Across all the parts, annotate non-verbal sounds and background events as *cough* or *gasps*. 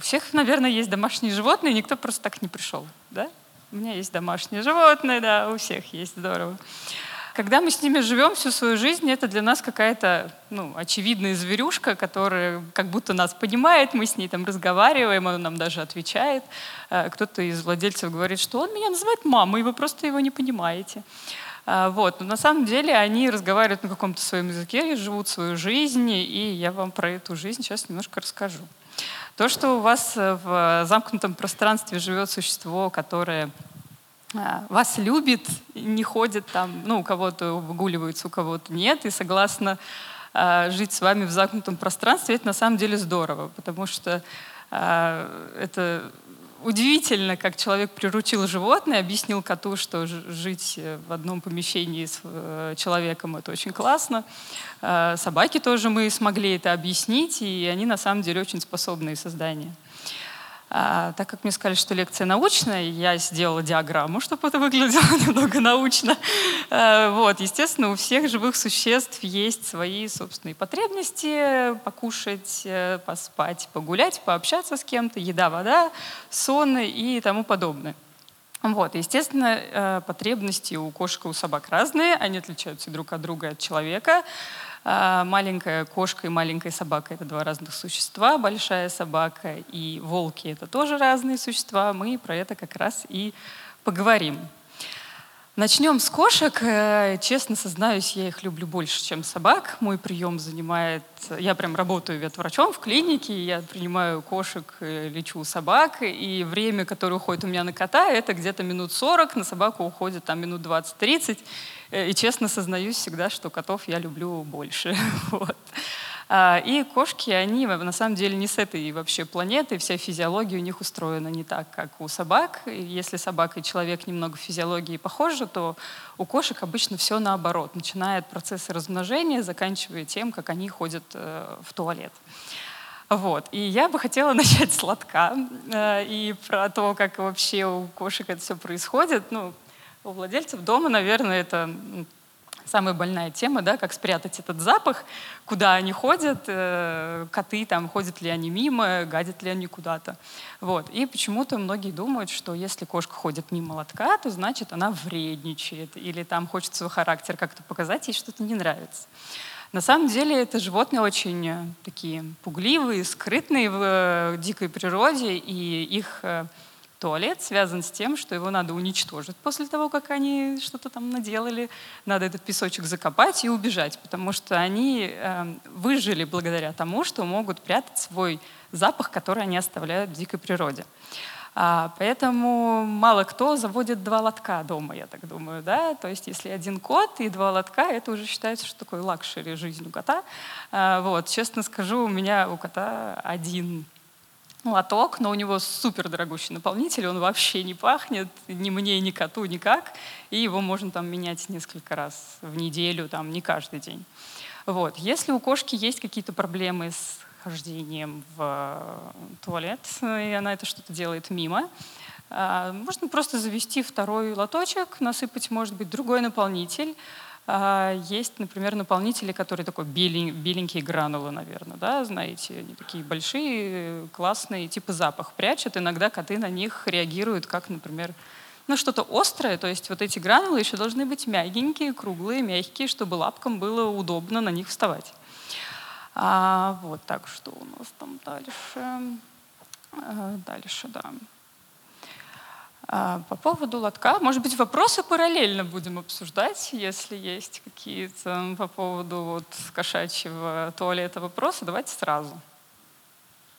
всех, *laughs* наверное, есть домашние животные, никто просто так не пришел, да? У меня есть домашние животные, да, у всех есть, здорово. Когда мы с ними живем всю свою жизнь, это для нас какая-то ну, очевидная зверюшка, которая как будто нас понимает, мы с ней там разговариваем, он нам даже отвечает. Э, кто-то из владельцев говорит, что он меня называет мамой, вы просто его не понимаете. А, вот. Но на самом деле они разговаривают на каком-то своем языке, живут свою жизнь, и я вам про эту жизнь сейчас немножко расскажу. То, что у вас в замкнутом пространстве живет существо, которое а, вас любит, не ходит там, ну, у кого-то выгуливается, у кого-то нет, и согласно э, жить с вами в замкнутом пространстве, это на самом деле здорово, потому что э, это удивительно, как человек приручил животное, объяснил коту, что жить в одном помещении с э, человеком это очень классно. Собаки тоже мы смогли это объяснить, и они на самом деле очень способные создания. А, так как мне сказали, что лекция научная, я сделала диаграмму, чтобы это выглядело *laughs* немного научно. А, вот, естественно, у всех живых существ есть свои собственные потребности, покушать, э, поспать, погулять, пообщаться с кем-то, еда, вода, сон и тому подобное. Вот, естественно, э, потребности у кошек и у собак разные, они отличаются друг от друга от человека. А, маленькая кошка и маленькая собака — это два разных существа. Большая собака и волки — это тоже разные существа. Мы про это как раз и поговорим. Начнем с кошек. Э, честно сознаюсь, я их люблю больше, чем собак. Мой прием занимает... Я прям работаю ветврачом в клинике, я принимаю кошек, э, лечу собак, и время, которое уходит у меня на кота, это где-то минут 40, на собаку уходит там минут 20-30. Э, и честно сознаюсь всегда, что котов я люблю больше. *laughs* Вот. А, и кошки, они на самом деле не с этой вообще планеты, вся физиология у них устроена не так, как у собак. Если собака и человек немного физиологии похожи, то у кошек обычно все наоборот, начиная от процесса размножения, заканчивая тем, как они ходят э, в туалет. Вот. И я бы хотела *laughs* начать с лотка э, и про то, как вообще у кошек это все происходит. Ну, у владельцев дома, наверное, это самая больная тема, да, как спрятать этот запах, куда они ходят, э, коты там, ходят ли они мимо, гадят ли они куда-то. Вот. И почему-то многие думают, что если кошка ходит мимо лотка, то значит она вредничает, или там хочет свой характер как-то показать, ей что-то не нравится. На самом деле это животные очень э, такие пугливые, скрытные в э, дикой природе, и их туалет связан с тем, что его надо уничтожить после того, как они что-то там наделали. Надо этот песочек закопать и убежать, потому что они э, выжили благодаря тому, что могут прятать свой запах, который они оставляют в дикой природе. А, поэтому мало кто заводит два лотка дома, я так думаю, да. То есть если один кот и два лотка, это уже считается, что такое luxury жизнь у кота. А, вот, честно скажу, у меня у кота один лоток, но у него супер дорогущий наполнитель, он вообще не пахнет ни мне, ни коту никак, и его можно там менять несколько раз в неделю, там не каждый день. Вот. Если у кошки есть какие-то проблемы с хождением в э, туалет, и она это что-то делает мимо, а, можно просто завести второй лоточек, насыпать, может быть, другой наполнитель, а, есть, например, наполнители, которые такой белень, беленькие гранулы, наверное, да, знаете, они такие большие, классные, типа запах прячут. Иногда коты на них реагируют, как, например, ну, что-то острое, то есть вот эти гранулы еще должны быть мягенькие, круглые, мягкие, чтобы лапкам было удобно на них вставать. А, вот так, что у нас там дальше? А, дальше, да. А, по поводу лотка, может быть, вопросы параллельно будем обсуждать, если есть какие-то по поводу вот кошачьего туалета вопросы, давайте сразу.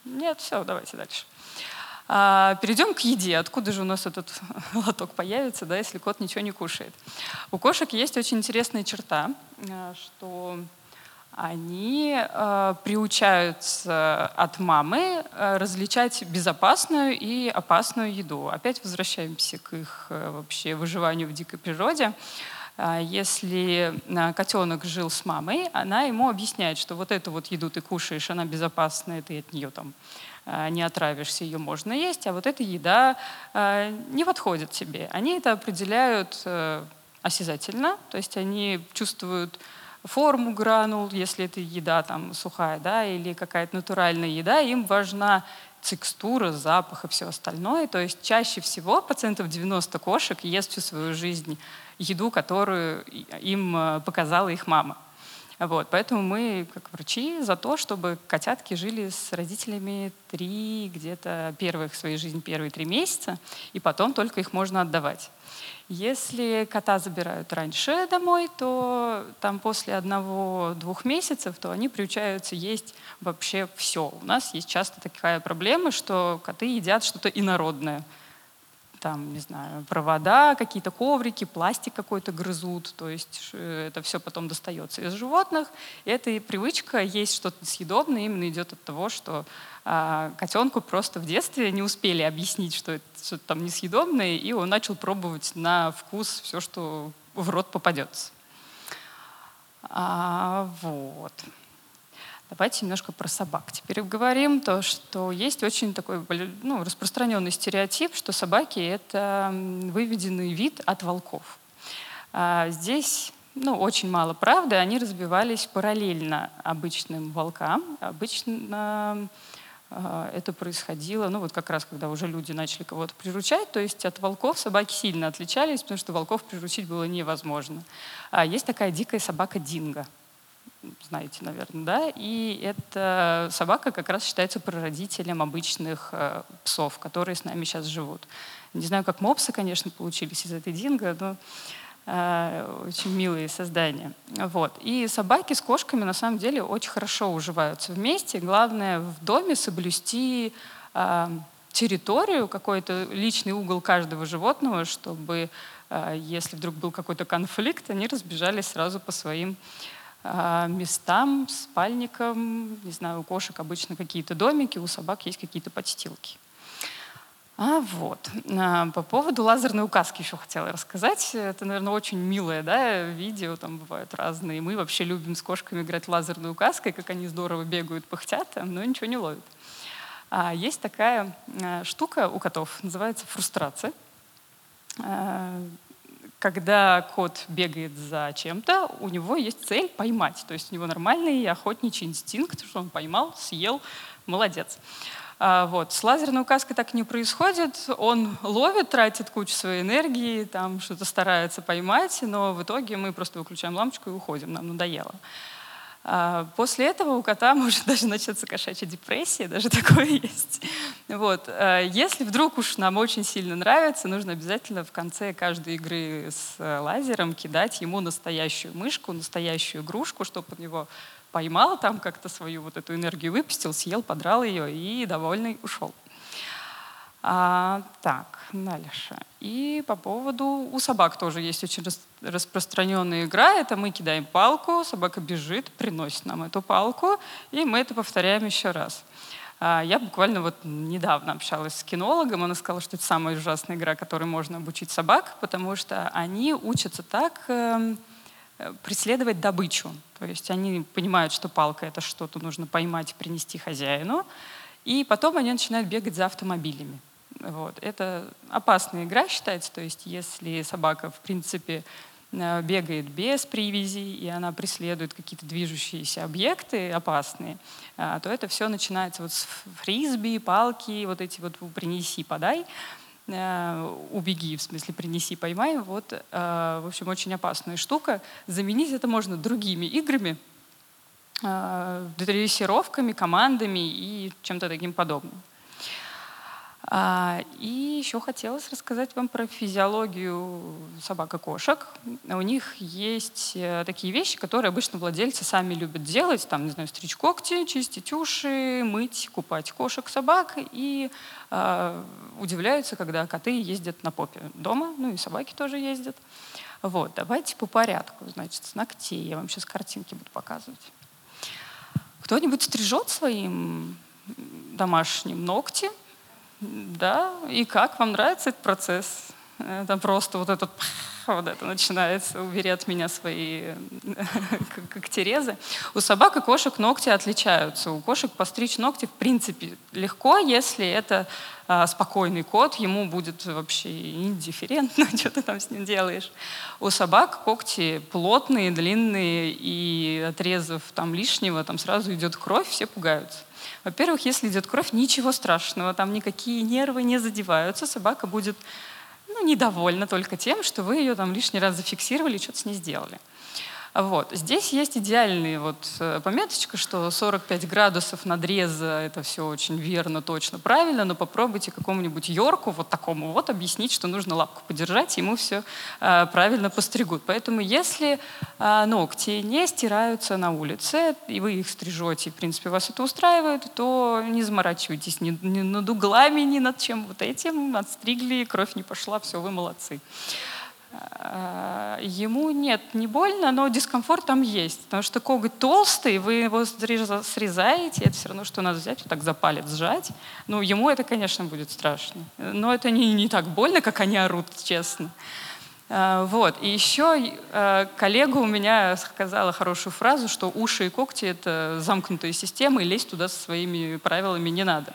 Нет, все, давайте дальше. А, перейдем к еде. Откуда же у нас этот *laughs* лоток появится, да, если кот ничего не кушает? У кошек есть очень интересная черта, а, что они э, приучаются от мамы э, различать безопасную и опасную еду. Опять возвращаемся к их э, вообще выживанию в дикой природе. Э, если э, котенок жил с мамой, она ему объясняет, что вот эту вот еду ты кушаешь, она безопасная, ты от нее там не отравишься, ее можно есть, а вот эта еда не подходит тебе. Они это определяют осязательно, то есть они чувствуют форму гранул, если это еда там сухая, да, или какая-то натуральная еда, им важна текстура, запах и все остальное. То есть чаще всего процентов 90 кошек ест всю свою жизнь еду, которую им э, показала их мама. Вот, поэтому мы, как врачи, за то, чтобы котятки жили с родителями три, где-то первых в своей жизни, первые три месяца, и потом только их можно отдавать. Если кота забирают раньше домой, то там после одного-двух месяцев, то они приучаются есть вообще все. У нас есть часто такая проблема, что коты едят что-то инородное – там, не знаю, провода, какие-то коврики, пластик какой-то грызут, то есть это все потом достается из животных. И эта привычка есть что-то съедобное именно идет от того, что а, котенку просто в детстве не успели объяснить, что это что там несъедобное, и он начал пробовать на вкус все, что в рот попадется. А, вот. Давайте немножко про собак. Теперь говорим то, что есть очень такой ну, распространенный стереотип, что собаки — это выведенный вид от волков. А здесь ну, очень мало правды. Они разбивались параллельно обычным волкам. Обычно э, это происходило, ну вот как раз, когда уже люди начали кого-то приручать, то есть от волков собаки сильно отличались, потому что волков приручить было невозможно. А есть такая дикая собака Динго — знаете, наверное, да, и эта собака как раз считается прародителем обычных э, псов, которые с нами сейчас живут. Не знаю, как мопсы, конечно, получились из этой динго, но э, очень милые создания. Вот. И собаки с кошками на самом деле очень хорошо уживаются вместе. Главное в доме соблюсти э, территорию, какой-то личный угол каждого животного, чтобы если вдруг был какой-то конфликт, они разбежались сразу по своим местам, спальникам. Не знаю, у кошек обычно какие-то домики, у собак есть какие-то подстилки. А вот. А, по поводу лазерной указки еще хотела рассказать. Это, наверное, очень милое да, видео, там бывают разные. Мы вообще любим с кошками играть лазерной указкой, как они здорово бегают, пыхтят, но ничего не ловят. А есть такая а, штука у котов, называется фрустрация когда кот бегает за чем-то, у него есть цель поймать. То есть у него нормальный охотничий инстинкт, что он поймал, съел, молодец. А, вот. С лазерной указкой так не происходит. Он ловит, тратит кучу своей энергии, там что-то старается поймать, но в итоге мы просто выключаем лампочку и уходим, нам надоело. А, после этого у кота может *laughs* даже начаться кошачья депрессия, даже такое *laughs* есть. Вот. А, если вдруг уж нам очень сильно нравится, нужно обязательно в конце каждой игры с э, лазером кидать ему настоящую мышку, настоящую игрушку, чтобы он его поймал там как-то свою вот эту энергию выпустил, съел, подрал ее и довольный ушел. А, так, дальше. И по поводу... У собак тоже есть очень распространенная игра. Это мы кидаем палку, собака бежит, приносит нам эту палку, и мы это повторяем еще раз. А, я буквально вот недавно общалась с кинологом, она сказала, что это самая ужасная игра, которой можно обучить собак, потому что они учатся так эм, преследовать добычу. То есть они понимают, что палка — это что-то нужно поймать и принести хозяину, и потом они начинают бегать за автомобилями. Вот. Это опасная игра считается, то есть если собака, в принципе, э, бегает без привязи, и она преследует какие-то движущиеся объекты опасные, а, то это все начинается вот с фрисби, палки, вот эти вот «принеси, подай», э, убеги, в смысле принеси, поймай. Вот, э, в общем, очень опасная штука. Заменить это можно другими играми, дрессировками, командами и чем-то таким подобным. А, и еще хотелось рассказать вам про физиологию собак и кошек. У них есть э, такие вещи, которые обычно владельцы сами любят делать. Там, не знаю, стричь когти, чистить уши, мыть, купать кошек, собак. И э, удивляются, когда коты ездят на попе дома, ну и собаки тоже ездят. Вот, давайте по порядку. Значит, с ногтей. Я вам сейчас картинки буду показывать. Кто-нибудь стрижет своим домашним ногти? Да, и как вам нравится этот процесс? Это просто вот этот *laughs* вот это начинается, убери от меня свои *laughs* когтерезы. У собак и кошек ногти отличаются. У кошек постричь ногти в принципе легко, если это а, спокойный кот, ему будет вообще индифферентно, *laughs* что ты там с ним делаешь. У собак когти плотные, длинные, и отрезав там лишнего, там сразу идет кровь, все пугаются. Во-первых, если идет кровь, ничего страшного, там никакие нервы не задеваются, собака будет недовольна только тем, что вы ее там лишний раз зафиксировали и что-то с ней сделали. Вот. Здесь есть идеальная вот э, пометочка, что 45 градусов надреза — это все очень верно, точно, правильно, но попробуйте какому-нибудь Йорку, вот такому вот, объяснить, что нужно лапку подержать, ему все э, правильно постригут. Поэтому если э, ногти не стираются на улице, и вы их стрижете, и, в принципе, вас это устраивает, то не заморачивайтесь ни, ни над углами, ни над чем вот этим. Отстригли, кровь не пошла, все, вы молодцы. Э, ему нет, не больно, но дискомфорт там есть. Потому что коготь толстый, вы его срезаете, это все равно, что надо взять, вот так за палец сжать. Ну, ему это, конечно, будет страшно. Но это не, не так больно, как они орут, честно. Э, вот. И еще э, коллега у меня сказала хорошую фразу, что уши и когти — это замкнутые системы, и лезть туда со своими правилами не надо.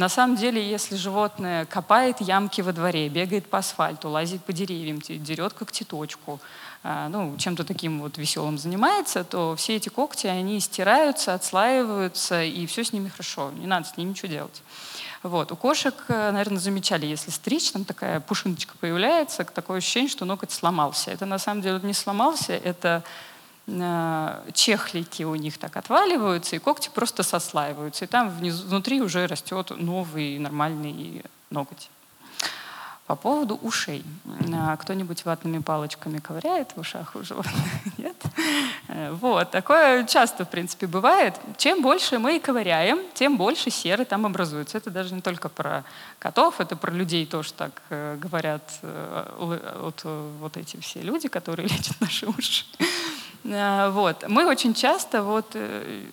На самом деле, если животное копает ямки во дворе, бегает по асфальту, лазит по деревьям, дерет когтеточку, а, ну, чем-то таким вот веселым занимается, то все эти когти, они стираются, отслаиваются, и все с ними хорошо. Не надо с ними ничего делать. Вот. У кошек, э, наверное, замечали, если стричь, там такая пушиночка появляется, такое ощущение, что ноготь сломался. Это на самом деле не сломался, это чехлики у них так отваливаются, и когти просто сослаиваются. И там внизу, внутри уже растет новый нормальный ноготь. По поводу ушей. А, кто-нибудь ватными палочками ковыряет в ушах у животных? *laughs* Нет? Э, вот. Такое часто, в принципе, бывает. Чем больше мы ковыряем, тем больше серы там образуется. Это даже не только про котов, это про людей тоже так э, говорят вот, вот эти все люди, которые *laughs* лечат наши уши. Э, вот. Мы очень часто вот, э,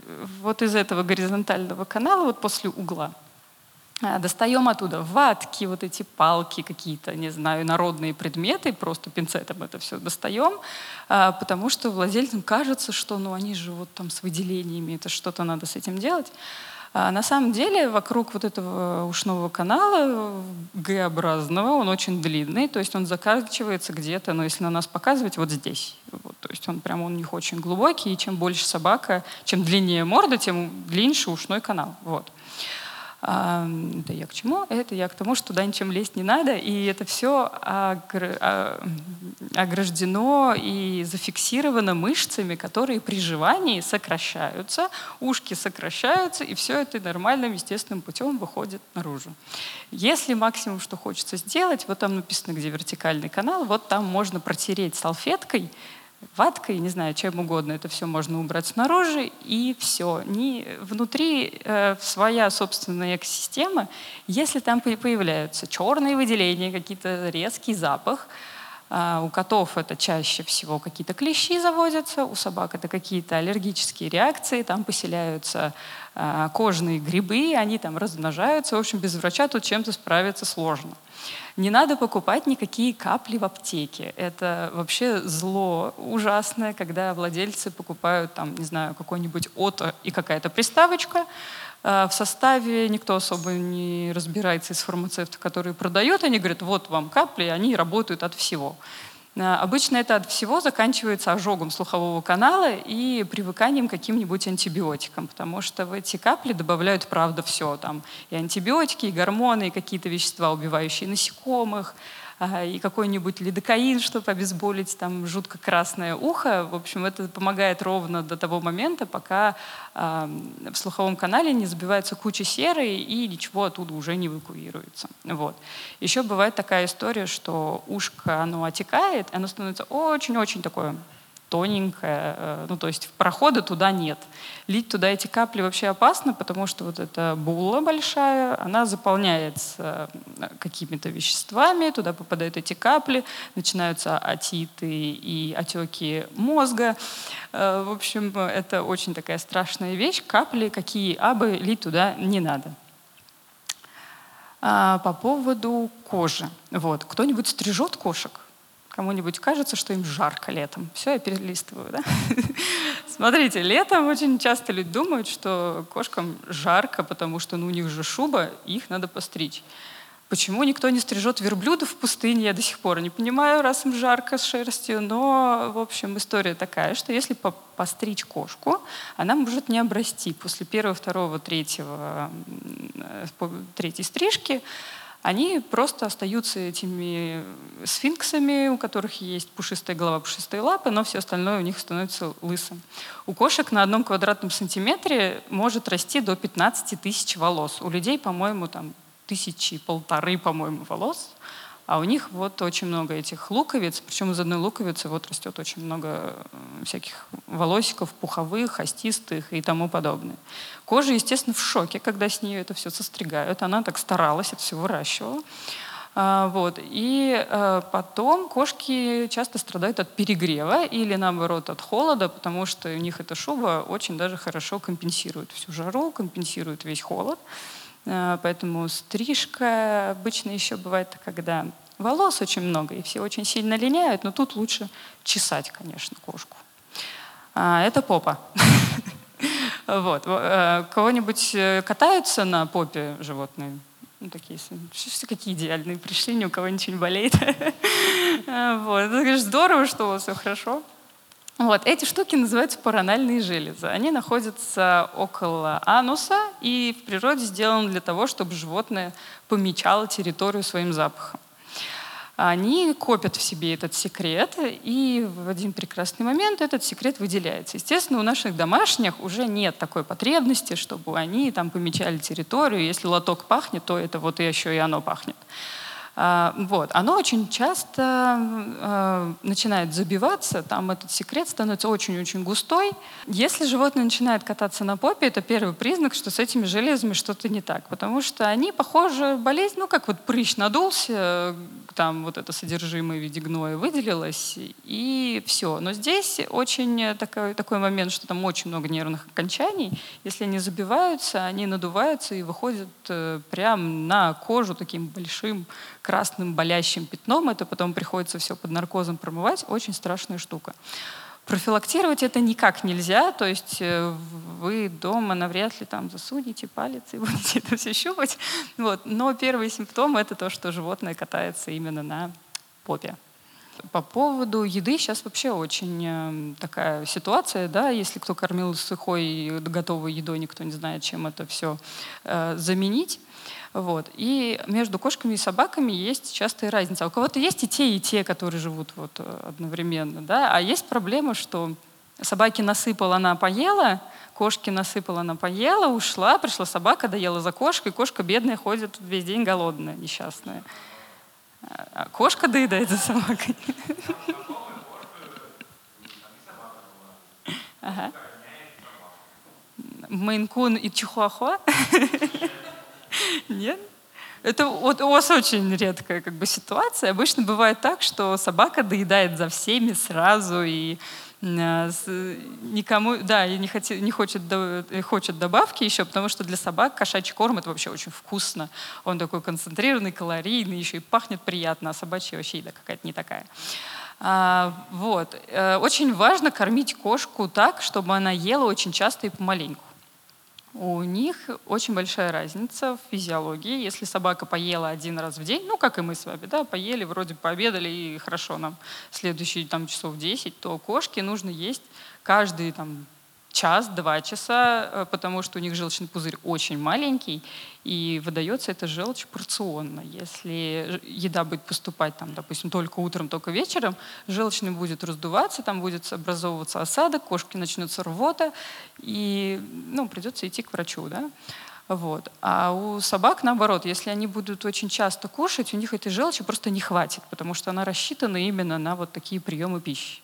вот из этого горизонтального канала, вот после угла, э, достаем оттуда ватки, вот эти палки какие-то, не знаю, народные предметы, просто пинцетом это все достаем, потому что владельцам кажется, что ну, они живут там с выделениями, это что-то надо с этим делать. А на самом деле вокруг вот этого ушного канала Г-образного, он очень длинный, то есть он заканчивается где-то, ну если на нас показывать, вот здесь. То есть он прям у них очень глубокий, и чем больше собака, чем длиннее морда, тем длиннее ушной канал. Вот. Это я к чему? Это я к тому, что туда ничем лезть не надо, и это все а, ограждено и зафиксировано мышцами, которые при жевании сокращаются, ушки сокращаются, и все это нормальным, естественным путем выходит наружу. Если максимум, что хочется сделать, вот там написано, где вертикальный канал, вот там можно протереть салфеткой, ваткой, не знаю, чем угодно, это все можно убрать снаружи, и все. Не, внутри э, своя собственная экосистема, если там появляются черные выделения, какие-то резкий запах, э, у котов это чаще всего какие-то клещи заводятся, у собак это какие-то аллергические реакции, там поселяются э, кожные грибы, они там размножаются. В общем, без врача тут чем-то справиться сложно. Не надо покупать никакие капли в аптеке. Это вообще зло ужасное, когда владельцы покупают, там, не знаю, какой-нибудь ото и какая-то приставочка. А в составе никто особо не разбирается из фармацевтов, которые продают. Они говорят, вот вам капли, они работают от всего. Э, обычно это от всего заканчивается ожогом слухового канала и привыканием к каким-нибудь антибиотикам, потому что в эти капли добавляют, правда, все. Там и антибиотики, и гормоны, и какие-то вещества, убивающие насекомых, и какой-нибудь лидокаин, чтобы обезболить там жутко красное ухо. В общем, это помогает ровно до того момента, пока э, в слуховом канале не забивается куча серы и ничего оттуда уже не эвакуируется. Вот. Еще бывает такая история, что ушко, оно отекает, оно становится очень-очень такое тоненькая, э, ну то есть прохода туда нет. Лить туда эти капли вообще опасно, потому что вот эта була большая, она заполняется э, какими-то веществами, туда попадают эти капли, начинаются отиты и отеки мозга. Э, в общем, это очень такая страшная вещь. Капли, какие абы, лить туда не надо. А по поводу кожи. Вот. Кто-нибудь стрижет кошек? Кому-нибудь кажется, что им жарко летом. Все, я перелистываю, да? *laughs* Смотрите, летом очень часто люди думают, что кошкам жарко, потому что ну, у них же шуба, их надо постричь. Почему никто не стрижет верблюдов в пустыне, я до сих пор не понимаю, раз им жарко с шерстью. Но, в общем, история такая, что если постричь кошку, она может не обрасти. После первого, второго, третьего, третьей стрижки они просто остаются этими сфинксами, у которых есть пушистая голова, пушистые лапы, но все остальное у них становится лысым. У кошек на одном квадратном сантиметре может расти до 15 тысяч волос. У людей, по-моему, там тысячи, полторы, по-моему, волос. А у них вот очень много этих луковиц, причем из одной луковицы вот растет очень много всяких волосиков, пуховых, остистых и тому подобное. Кожа, естественно, в шоке, когда с нее это все состригают. Она так старалась, это все выращивала. А, вот. И а, потом кошки часто страдают от перегрева или, наоборот, от холода, потому что у них эта шуба очень даже хорошо компенсирует всю жару, компенсирует весь холод. А, поэтому стрижка обычно еще бывает, когда волос очень много, и все очень сильно линяют, но тут лучше чесать, конечно, кошку. А, это попа. *laughs* Вот. Э, кого-нибудь э, катаются на попе животные? Ну, такие, все какие идеальные пришли, ни у кого ничего не болеет. *laughs* Вот. Это, конечно, здорово, что у вас все хорошо. Вот, эти штуки называются паранальные железы. Они находятся около ануса и в природе сделаны для того, чтобы животное помечало территорию своим запахом. Они копят в себе этот секрет, и в один прекрасный момент этот секрет выделяется. Естественно, у наших домашних уже нет такой потребности, чтобы они там помечали территорию. Если лоток пахнет, то это вот еще и оно пахнет. А, вот. Оно очень часто э, начинает забиваться, там этот секрет становится очень-очень густой. Если животное начинает кататься на попе, это первый признак, что с этими железами что-то не так, потому что они, похоже, болезнь, ну как вот прыщ надулся, там вот это содержимое в виде гноя выделилось, и все. Но здесь очень такой, такой момент, что там очень много нервных окончаний. Если они забиваются, они надуваются и выходят э, прям на кожу таким большим красным болящим пятном, это потом приходится все под наркозом промывать, очень страшная штука. Профилактировать это никак нельзя, то есть э, вы дома навряд ли там засунете палец и *laughs* будете это все щупать. Вот. Но первый симптом — это то, что животное катается именно на попе. По поводу еды сейчас вообще очень э, такая ситуация, да, если кто кормил сухой готовой едой, никто не знает, чем это все э, заменить. Вот. И между кошками и собаками есть частая разница. У кого-то есть и те, и те, которые живут вот э, одновременно. Да? А есть проблема, что собаки насыпала, она поела, кошки насыпала, она поела, ушла, пришла собака, доела за кошкой, кошка бедная ходит весь день голодная, несчастная. А кошка доедает за собакой. Ага. Мейнкун и Чихуахуа? Нет? Это вот у вас очень редкая как бы, ситуация. Обычно бывает так, что собака доедает за всеми сразу и э, никому, да, и не, хотит, не хочет, хочет добавки еще, потому что для собак кошачий корм это вообще очень вкусно. Он такой концентрированный, калорийный, еще и пахнет приятно, а собачья вообще еда какая-то не такая. А, вот. Э, очень важно кормить кошку так, чтобы она ела очень часто и помаленьку у них очень большая разница в физиологии. Если собака поела один раз в день, ну, как и мы с вами, да, поели, вроде пообедали, и хорошо нам следующие там, часов 10, то кошке нужно есть каждый там, час-два часа, э, потому что у них желчный пузырь очень маленький, и выдается эта желчь порционно. Если еда будет поступать, там, допустим, только утром, только вечером, желчный будет раздуваться, там будет образовываться осадок, кошки начнется рвота, и ну, придется идти к врачу. Да? Вот. А у собак наоборот, если они будут очень часто кушать, у них этой желчи просто не хватит, потому что она рассчитана именно на вот такие приемы пищи.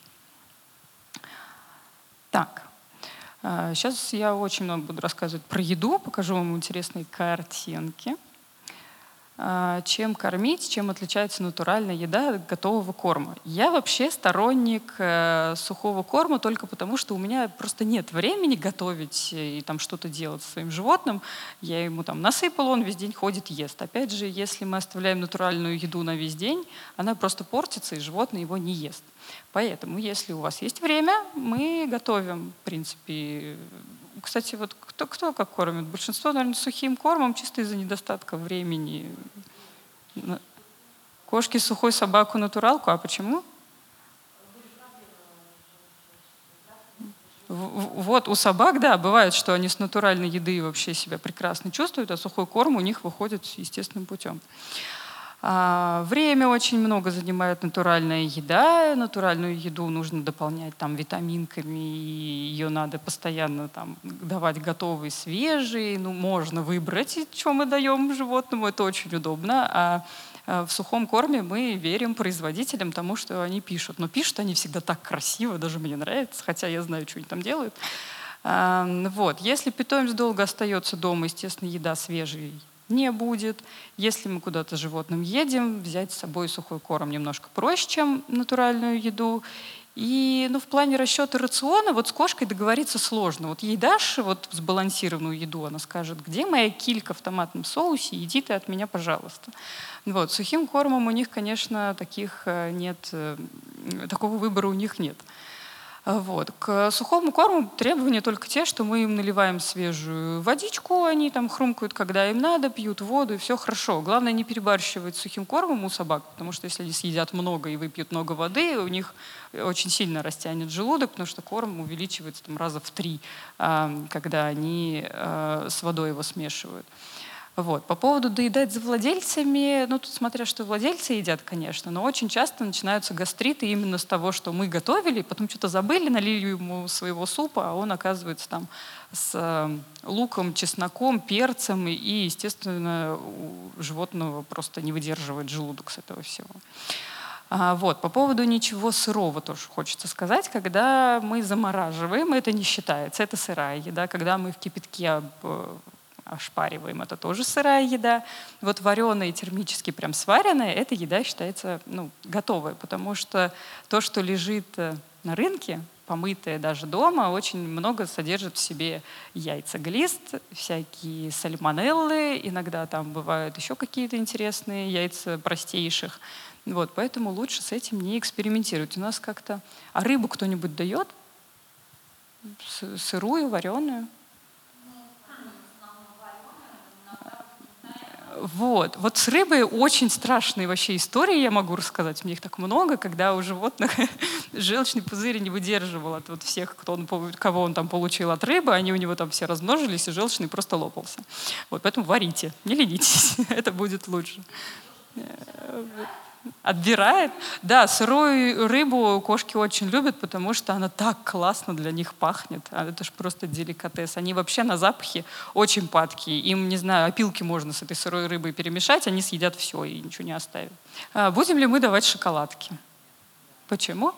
Так, Сейчас а, я очень много буду рассказывать про еду, покажу вам интересные картинки. А, чем кормить, чем отличается натуральная еда от готового корма. Я вообще сторонник э, сухого корма только потому, что у меня просто нет времени готовить и там что-то делать со своим животным. Я ему там насыпал, он весь день ходит, ест. Опять же, если мы оставляем натуральную еду на весь день, она просто портится, и животное его не ест. Поэтому, если у вас есть время, мы готовим, в принципе, кстати, вот кто, кто как кормит? Большинство, наверное, сухим кормом, чисто из-за недостатка времени. Кошки сухой, собаку натуралку. А почему? Вот у собак, да, бывает, что они с натуральной еды вообще себя прекрасно чувствуют, а сухой корм у них выходит естественным путем. А, время очень много занимает натуральная еда. Натуральную еду нужно дополнять там витаминками, и ее надо постоянно там давать готовый, свежий. Ну, можно выбрать, что мы даем животному, это очень удобно. А, а в сухом корме мы верим производителям тому, что они пишут. Но пишут они всегда так красиво, даже мне нравится, хотя я знаю, что они там делают. Вот. Если питомец долго остается дома, естественно, еда свежая не будет. Если мы куда-то животным едем, взять с собой сухой корм немножко проще, чем натуральную еду. И ну, в плане расчета рациона вот с кошкой договориться сложно. Вот ей дашь вот сбалансированную еду, она скажет, где моя килька в томатном соусе, иди ты от меня, пожалуйста. Вот. Сухим кормом у них, конечно, таких э, нет, э, такого выбора у них нет. Вот. К сухому корму требования только те, что мы им наливаем свежую водичку, они там хрумкают, когда им надо, пьют воду, и все хорошо. Главное не перебарщивать сухим кормом у собак, потому что если они съедят много и выпьют много воды, у них очень сильно растянет желудок, потому что корм увеличивается там, раза в три, а, когда они а, с водой его смешивают. Вот. По поводу доедать за владельцами, ну тут смотря что владельцы едят, конечно, но очень часто начинаются гастриты именно с того, что мы готовили, потом что-то забыли, налили ему своего супа, а он оказывается там с э, луком, чесноком, перцем, и, естественно, у животного просто не выдерживает желудок с этого всего. А, вот, по поводу ничего сырого тоже хочется сказать. Когда мы замораживаем, это не считается, это сырая еда. Когда мы в кипятке ошпариваем, это тоже сырая еда. Вот вареная термически прям сваренная, эта еда считается ну, готовой, потому что то, что лежит э, на рынке, помытое даже дома, очень много содержит в себе яйца глист, всякие сальмонеллы, иногда там бывают еще какие-то интересные яйца простейших. Вот, поэтому лучше с этим не экспериментировать. У нас как-то... А рыбу кто-нибудь дает? Сырую, вареную? Вот. Вот с рыбой очень страшные вообще истории я могу рассказать. У меня их так много, когда у животных *laughs* желчный пузырь не выдерживал от вот всех, кто он, кого он там получил от рыбы. Они у него там все размножились, и желчный просто лопался. Вот, поэтому варите, не ленитесь, *laughs* это будет лучше. Отбирает? Да, сырую рыбу кошки очень любят, потому что она так классно для них пахнет. А это же просто деликатес. Они вообще на запахе очень падкие. Им, не знаю, опилки можно с этой сырой рыбой перемешать, они съедят все и ничего не оставят. А будем ли мы давать шоколадки? Почему?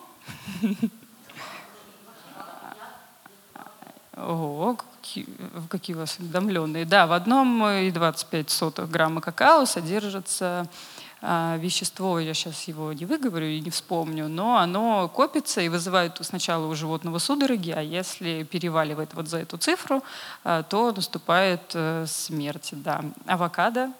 О, какие, какие у вас осведомленные. Да, в одном и 25 сотых грамма какао содержится вещество, я сейчас его не выговорю и не вспомню, но оно копится и вызывает сначала у животного судороги, а если переваливает вот за эту цифру, а, то наступает э, смерть. Да. Авокадо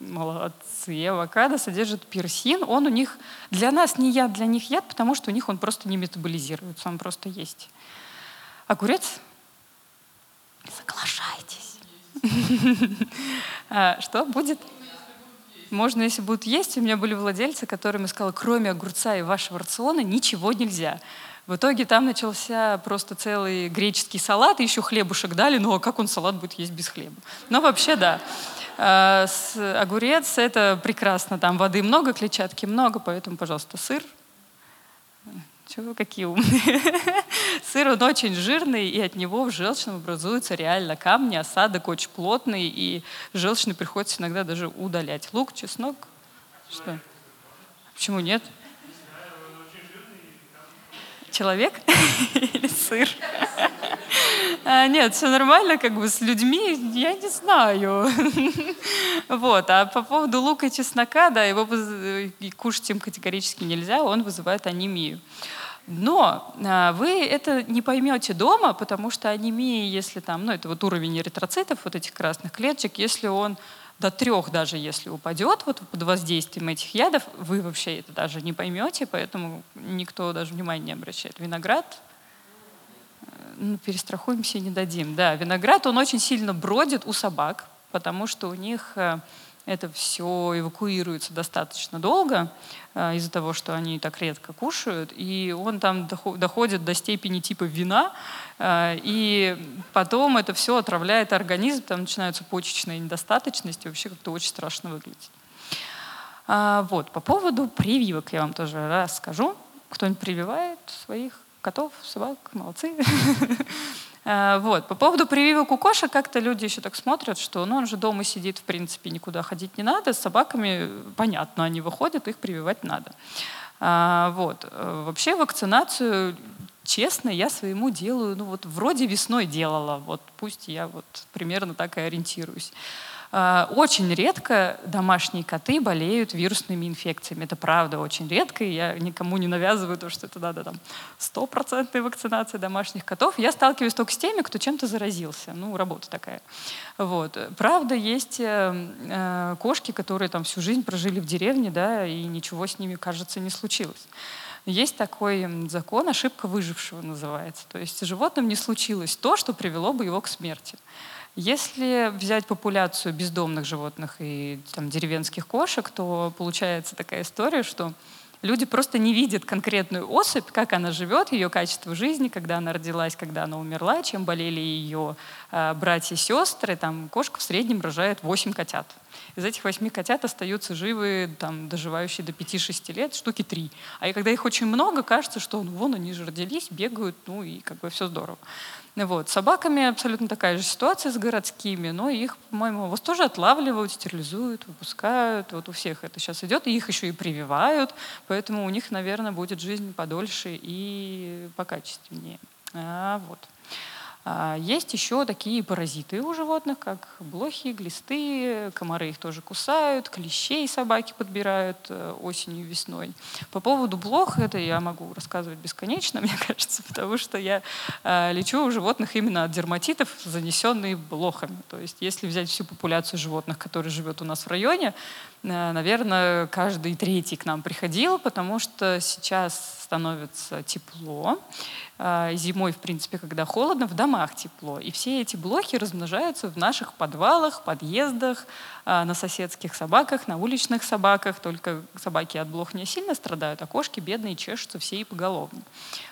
Молодцы. Авокадо содержит персин. Он у них, для нас не яд, для них яд, потому что у них он просто не метаболизируется, он просто есть. Огурец? Соглашайтесь. *laughs* А, что будет? Можно, если будут есть. У меня были владельцы, которым я сказала, кроме огурца и вашего рациона ничего нельзя. В итоге там начался просто целый греческий салат, и еще хлебушек дали, но как он салат будет есть без хлеба? Но вообще да. А, огурец — это прекрасно, там воды много, клетчатки много, поэтому, пожалуйста, сыр, чего вы какие умные. *laughs* Сыр, он очень жирный, и от него в желчном образуются реально камни, осадок очень плотный, и желчный приходится иногда даже удалять. Лук, чеснок? Что? Почему нет? Человек *laughs* или сыр? А, нет, все нормально, как бы с людьми, я не знаю. *laughs* Вот. А по поводу лука и чеснока, да, его кушать им категорически нельзя, он вызывает анемию. Но а, вы это не поймете дома, потому что анемия, если там, ну это вот уровень эритроцитов, вот этих красных клеточек, если он до трех даже если упадет вот под воздействием этих ядов, вы вообще это даже не поймете, поэтому никто даже внимания не обращает. Виноград, э, ну, перестрахуемся и не дадим. Да, виноград, он очень сильно бродит у собак, потому что у них э, это все эвакуируется достаточно долго э, из-за того, что они так редко кушают, и он там доходит до степени типа вина, э, и потом это все отравляет организм, там начинаются почечные недостаточности, вообще как-то очень страшно выглядит. А, вот, по поводу прививок я вам тоже расскажу. Кто-нибудь прививает своих котов, собак, молодцы. *laughs* Э, вот. По поводу прививок у кошек, как-то люди еще так смотрят, что ну, он же дома сидит, в принципе, никуда ходить не надо. С собаками, понятно, они выходят, их прививать надо. Э, вот. Э, вообще вакцинацию, честно, я своему делаю, ну вот вроде весной делала, вот пусть я вот примерно так и ориентируюсь. А, очень редко домашние коты болеют вирусными инфекциями. Это правда очень редко, и я никому не навязываю то, что это надо там стопроцентной вакцинации домашних котов. Я сталкиваюсь только с теми, кто чем-то заразился. Ну, работа такая. Вот. Правда, есть э, э, кошки, которые там всю жизнь прожили в деревне, да, и ничего с ними, кажется, не случилось. Есть такой закон, ошибка выжившего называется. То есть животным не случилось то, что привело бы его к смерти. Если взять популяцию бездомных животных и там, деревенских кошек, то получается такая история, что люди просто не видят конкретную особь, как она живет, ее качество жизни, когда она родилась, когда она умерла, чем болели ее э, братья и сестры. Там кошка в среднем рожает 8 котят. Из этих 8 котят остаются живы, там, доживающие до 5-6 лет, штуки 3. А когда их очень много, кажется, что ну, вон они же родились, бегают, ну и как бы все здорово. Вот. С собаками абсолютно такая же ситуация с городскими, но их, по-моему, вас тоже отлавливают, стерилизуют, выпускают. Вот у всех это сейчас идет, и их еще и прививают, поэтому у них, наверное, будет жизнь подольше и покачественнее. А, вот. А, есть еще такие паразиты у животных, как блохи, глисты, комары их тоже кусают, клещей собаки подбирают э, осенью, весной. По поводу блох, это я могу рассказывать бесконечно, *laughs* мне кажется, потому что я э, лечу у животных именно от дерматитов, занесенные блохами. То есть если взять всю популяцию животных, которые живет у нас в районе, э, наверное, каждый третий к нам приходил, потому что сейчас становится тепло, а, зимой, в принципе, когда холодно, в домах тепло. И все эти блохи размножаются в наших подвалах, подъездах, а, на соседских собаках, на уличных собаках. Только собаки от блох не сильно страдают, а кошки бедные чешутся все и поголовно.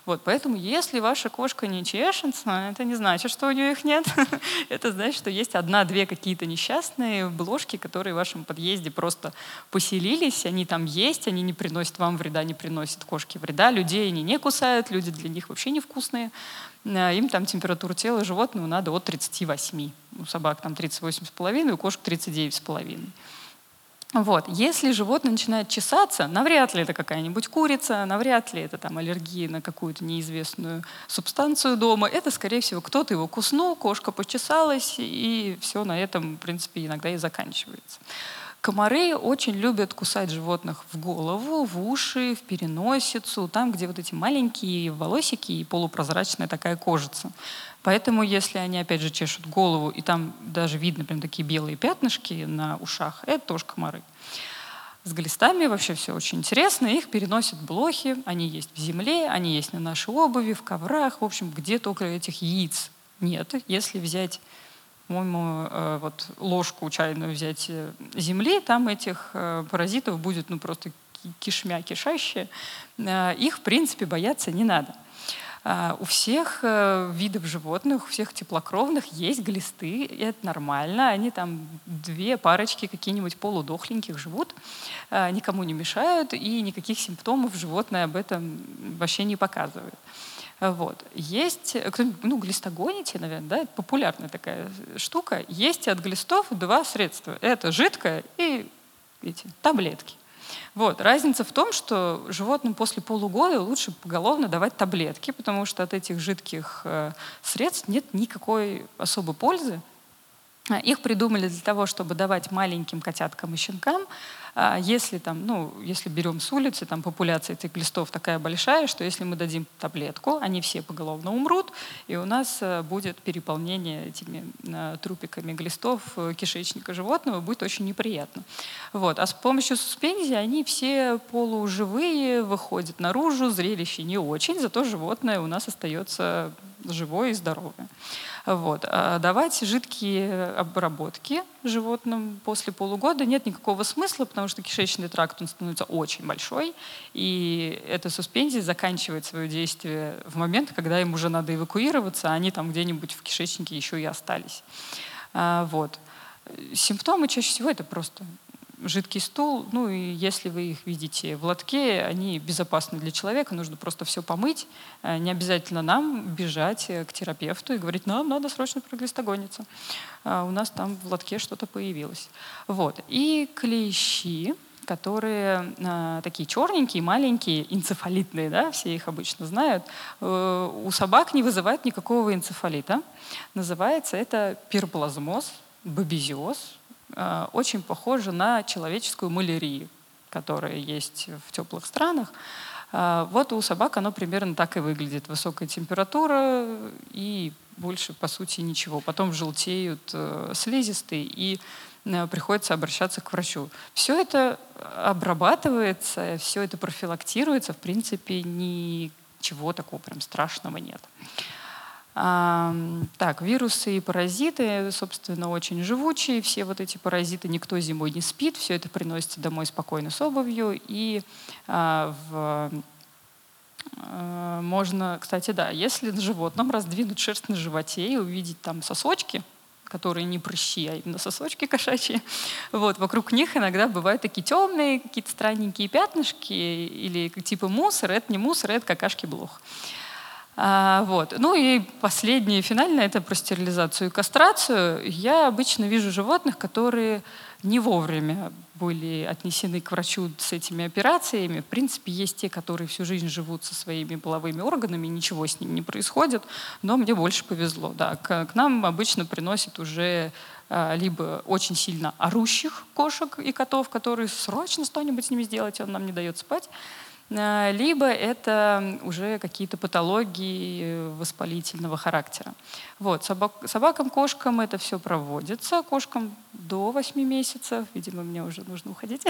Вот, поэтому если ваша кошка не чешется, это не значит, что у нее их нет. *laughs* это значит, что есть одна-две какие-то несчастные бложки, которые в вашем подъезде просто поселились, они там есть, они не приносят вам вреда, не приносят кошки вреда, людей они не кусают, люди для них вообще невкусные. Э, им там температура тела животного надо от 38. У собак там 38,5, у кошек 39,5. Вот. Если животное начинает чесаться, навряд ли это какая-нибудь курица, навряд ли это там аллергия на какую-то неизвестную субстанцию дома. Это, скорее всего, кто-то его куснул, кошка почесалась, и все на этом, в принципе, иногда и заканчивается. Комары очень любят кусать животных в голову, в уши, в переносицу, там, где вот эти маленькие волосики и полупрозрачная такая кожица. Поэтому, если они, опять же, чешут голову, и там даже видно прям такие белые пятнышки на ушах, это тоже комары. С глистами вообще все очень интересно. Их переносят блохи, они есть в земле, они есть на нашей обуви, в коврах, в общем, где только этих яиц нет. Если взять по-моему, э, вот ложку чайную взять э, земли, там этих э, паразитов будет ну, просто кишмя кишащие. Их, в принципе, бояться не надо. У всех видов животных, у всех теплокровных есть глисты, и это нормально. Они там две парочки какие-нибудь полудохленьких живут, никому не мешают, и никаких симптомов животное об этом вообще не показывает. Вот. Есть, ну, глистогоните, наверное, да, это популярная такая штука. Есть от глистов два средства. Это жидкое и эти таблетки. Вот. Разница в том, что животным после полугода лучше поголовно давать таблетки, потому что от этих жидких э, средств нет никакой особой пользы. Их придумали для того, чтобы давать маленьким котяткам и щенкам, если, там, ну, если берем с улицы, там популяция этих глистов такая большая, что если мы дадим таблетку, они все поголовно умрут, и у нас э, будет переполнение этими э, трупиками глистов э, кишечника животного, будет очень неприятно. Вот. А с помощью суспензии они все полуживые, выходят наружу, зрелище не очень, зато животное у нас остается живое и здоровое. Вот. А давать жидкие обработки животным после полугода нет никакого смысла, потому что кишечный тракт он становится очень большой, и эта суспензия заканчивает свое действие в момент, когда им уже надо эвакуироваться, а они там где-нибудь в кишечнике еще и остались. А, вот. Симптомы чаще всего это просто жидкий стул, ну и если вы их видите в лотке, они безопасны для человека, нужно просто все помыть. Э, не обязательно нам бежать э, к терапевту и говорить, нам надо срочно проглистогониться. А у нас там в лотке что-то появилось. Вот. И клещи, которые э, такие черненькие, маленькие, энцефалитные, да, все их обычно знают, э, у собак не вызывает никакого энцефалита. Называется это пирплазмоз, бабезиоз, Э, очень похоже на человеческую малярию, которая есть в теплых странах. Э, вот у собак оно примерно так и выглядит. Высокая температура и больше, по сути, ничего. Потом желтеют э, слизистые и приходится обращаться к врачу. Все это обрабатывается, все это профилактируется. В принципе, ничего такого прям страшного нет. Так, вирусы и паразиты, собственно, очень живучие. Все вот эти паразиты, никто зимой не спит, все это приносится домой спокойно с обувью. И а, в а, можно, кстати, да, если на животном раздвинуть шерсть на животе и увидеть там сосочки, которые не прыщи, а именно сосочки кошачьи. Вот, вокруг них иногда бывают такие темные, какие-то странненькие пятнышки или типа мусор. Это не мусор, это какашки блох. А, вот. Ну и последнее, финальное, это про стерилизацию и кастрацию. Я обычно вижу животных, которые не вовремя были отнесены к врачу с этими операциями. В принципе, есть те, которые всю жизнь живут со своими половыми органами, ничего с ним не происходит, но мне больше повезло. Да. К, к нам обычно приносят уже а, либо очень сильно орущих кошек и котов, которые срочно что-нибудь с ними сделать, он нам не дает спать, либо это уже какие-то патологии воспалительного характера. Вот, собак, собакам, кошкам это все проводится, кошкам до 8 месяцев, видимо, мне уже нужно уходить,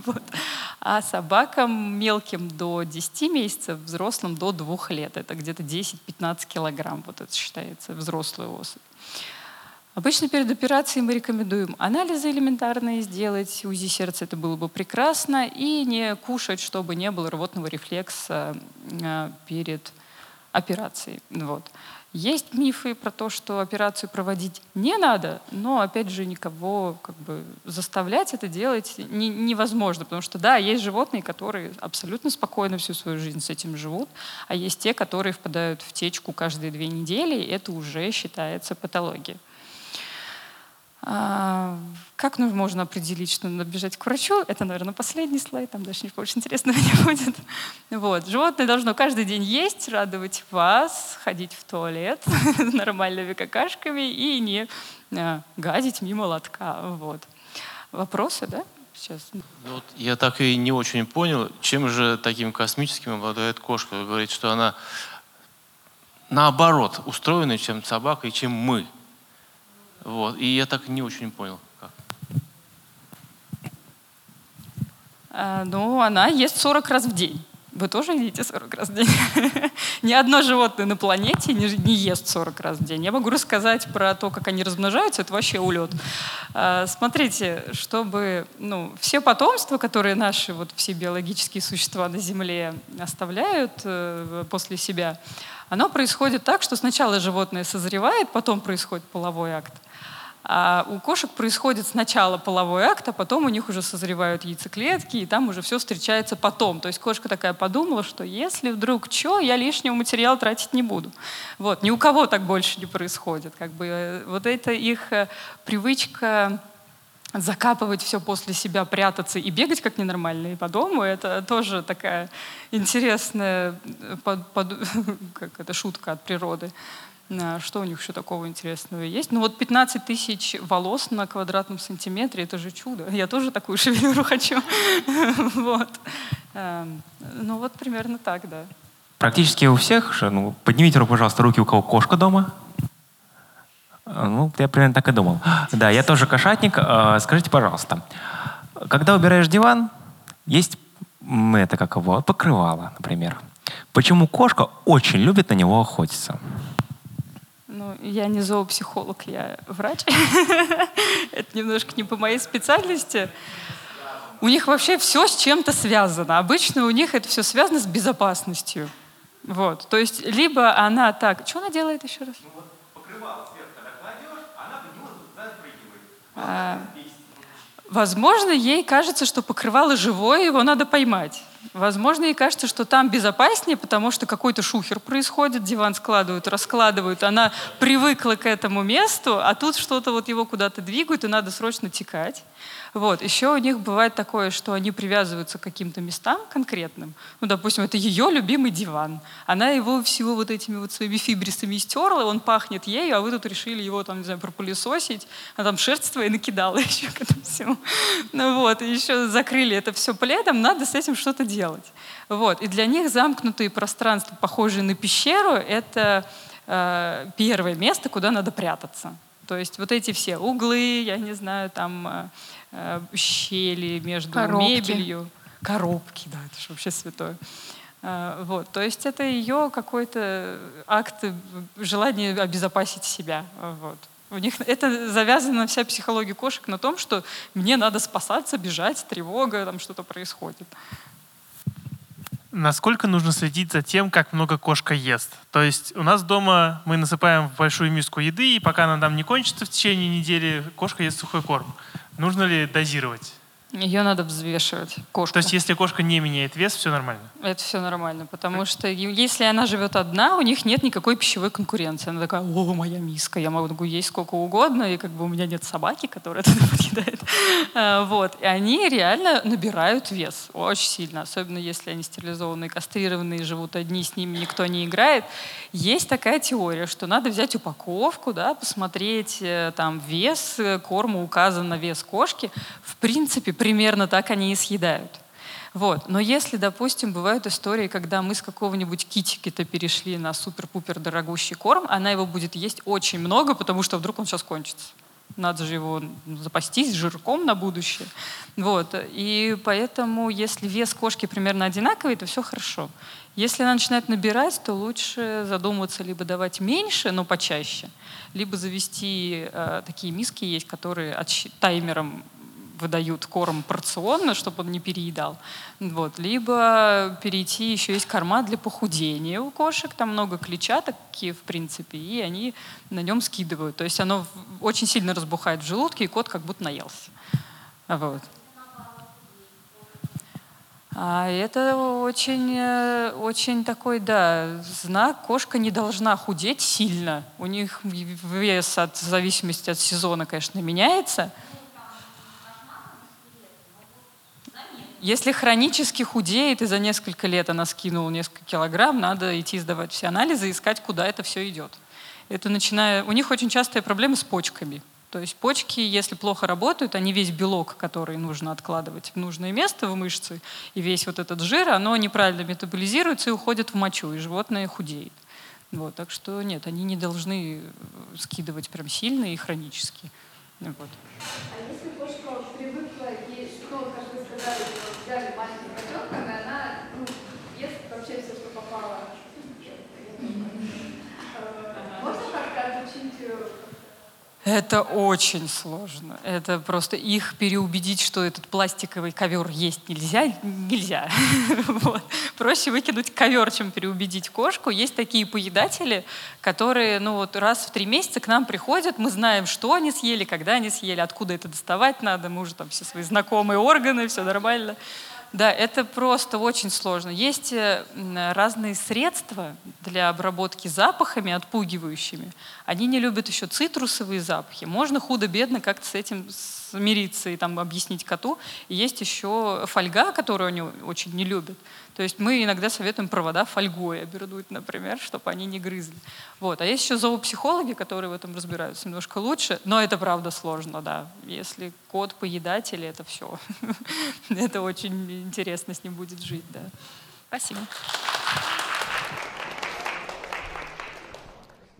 *laughs* а собакам мелким до 10 месяцев, взрослым до 2 лет, это где-то 10-15 килограмм, вот это считается взрослый особь. Обычно перед операцией мы рекомендуем анализы элементарные сделать, УЗИ сердца это было бы прекрасно, и не кушать, чтобы не было рвотного рефлекса э, перед операцией. Вот. Есть мифы про то, что операцию проводить не надо, но, опять же, никого как бы, заставлять это делать не, невозможно, потому что, да, есть животные, которые абсолютно спокойно всю свою жизнь с этим живут, а есть те, которые впадают в течку каждые две недели, и это уже считается патологией. А, как ну, можно определить, что надо бежать к врачу? Это, наверное, последний слайд, там дальше ничего больше интересного *laughs* не будет. Вот. Животное должно каждый день есть, радовать вас, ходить в туалет *laughs* нормальными какашками и не а, гадить мимо лотка. Вот. Вопросы, да? Сейчас. Ну, вот я так и не очень понял, чем же таким космическим обладает кошка. Вы говорите, что она наоборот устроена, чем собака и чем мы. Вот. И я так не очень понял, как. А, ну, она ест 40 раз в день. Вы тоже едите 40 раз в день? *laughs* Ни одно животное на планете не, не ест 40 раз в день. Я могу рассказать про то, как они размножаются, это вообще улет. А, смотрите, чтобы ну, все потомства, которые наши вот, все биологические существа на Земле оставляют э, после себя, оно происходит так, что сначала животное созревает, потом происходит половой акт. А у кошек происходит сначала половой акт, а потом у них уже созревают яйцеклетки, и там уже все встречается потом. То есть кошка такая подумала, что если вдруг что, я лишнего материала тратить не буду. Вот. Ни у кого так больше не происходит. Как бы, э, вот это их э, привычка закапывать все после себя, прятаться и бегать как ненормальные по дому, это тоже такая интересная под, под, *laughs* как это, шутка от природы. Что у них еще такого интересного есть? Ну вот 15 тысяч волос на квадратном сантиметре, это же чудо. Я тоже такую *laughs* шевелюру хочу. *laughs* Вот. Эм, ну вот примерно так, да. Практически у всех, ну, поднимите, пожалуйста, руки, у кого кошка дома. А, ну, я примерно так и думал. *gasps* Да, я тоже кошатник. Скажите, пожалуйста, когда убираешь диван, есть это как его, покрывало, например. Почему кошка очень любит на него охотиться? Ну, я не зоопсихолог, я врач. *laughs* Это немножко не по моей специальности. У них вообще все с чем-то связано. Обычно у них это все связано с безопасностью. Вот. То есть либо она так... Что она делает еще раз? Ну, вот покрывало а, возможно, ей кажется, что покрывало живое, его надо поймать. Возможно, ей кажется, что там безопаснее, потому что какой-то шухер происходит, диван складывают, раскладывают, она привыкла к этому месту, а тут что-то вот его куда-то двигают, и надо срочно текать. Вот. Еще у них бывает такое, что они привязываются к каким-то местам конкретным. Ну, допустим, это ее любимый диван. Она его всего вот этими вот своими фибрисами стерла, он пахнет ею, а вы тут решили его там, не знаю, пропылесосить, а там шерсть твоя накидала *laughs* еще к этому всему. Ну вот, и еще закрыли это все пледом, надо с этим что-то делать. Вот. И для них замкнутые пространства, похожие на пещеру, это э, первое место, куда надо прятаться. То есть вот эти все углы, я не знаю, там э, э, щели между коробки. мебелью, коробки, да, это же вообще святое. Э, вот, то есть это ее какой-то акт желания обезопасить себя. Вот. У них это завязана вся психология кошек на том, что мне надо спасаться, бежать, тревога, там что-то происходит. Насколько нужно следить за тем, как много кошка ест? То есть у нас дома мы насыпаем в большую миску еды, и пока она там не кончится в течение недели, кошка ест сухой корм. Нужно ли дозировать? Ее надо взвешивать, кошку. То есть если кошка не меняет вес, все нормально? Это все нормально, потому что если она живет одна, у них нет никакой пищевой конкуренции. Она такая, о, моя миска, я могу есть сколько угодно, и как бы у меня нет собаки, которая *laughs* это съедает. А, вот. И они реально набирают вес очень сильно, особенно если они стерилизованные, кастрированные, живут одни, с ними никто не играет. Есть такая теория, что надо взять упаковку, да, посмотреть э, там вес э, корма, указан на вес кошки. В принципе, примерно так они и съедают. Вот. Но если, допустим, бывают истории, когда мы с какого-нибудь китики-то перешли на супер-пупер дорогущий корм, она его будет есть очень много, потому что вдруг он сейчас кончится. Надо же его запастись жирком на будущее. Вот. И поэтому, если вес кошки примерно одинаковый, то все хорошо. Если она начинает набирать, то лучше задумываться либо давать меньше, но почаще, либо завести э, такие миски есть, которые от, таймером выдают корм порционно, чтобы он не переедал. Вот. Либо перейти, еще есть корма для похудения у кошек, там много клетчаток, в принципе, и они на нем скидывают. То есть оно очень сильно разбухает в желудке, и кот как будто наелся. Вот. А это очень, э, очень такой, да, знак. Кошка не должна худеть сильно. У них вес от в зависимости от сезона, конечно, меняется. Если хронически худеет и за несколько лет она скинула несколько килограмм, надо идти сдавать все анализы, искать, куда это все идет. Это начиная... У них очень частая проблема с почками. То есть почки, если плохо работают, они весь белок, который нужно откладывать в нужное место в мышцы, и весь вот этот жир, оно неправильно метаболизируется и уходит в мочу, и животное худеет. Вот, так что нет, они не должны скидывать прям сильно и хронически. Вот. А если привыкла есть, ну, как вы сказали, взяли маленьким котенком, и она ну, ест вообще все, что попало. Можно как-то отучить это очень сложно. Это просто их переубедить, что этот пластиковый ковер есть нельзя, нельзя. *laughs* Проще выкинуть ковер, чем переубедить кошку. Есть такие поедатели, которые ну, вот раз в три месяца к нам приходят, мы знаем, что они съели, когда они съели, откуда это доставать надо, мы уже там все свои знакомые органы, все нормально. Да, это просто очень сложно. Есть э, разные средства для обработки запахами, отпугивающими. Они не любят еще цитрусовые запахи. Можно худо-бедно как-то с этим смириться и там объяснить коту. И есть еще фольга, которую они очень не любят. То есть мы иногда советуем провода фольгой обернуть, например, чтобы они не грызли. Вот. А есть еще зоопсихологи, которые в этом разбираются немножко лучше, но это правда сложно, да. Если кот поедатель, это все. *laughs* Это очень интересно с ним будет жить, да. Спасибо.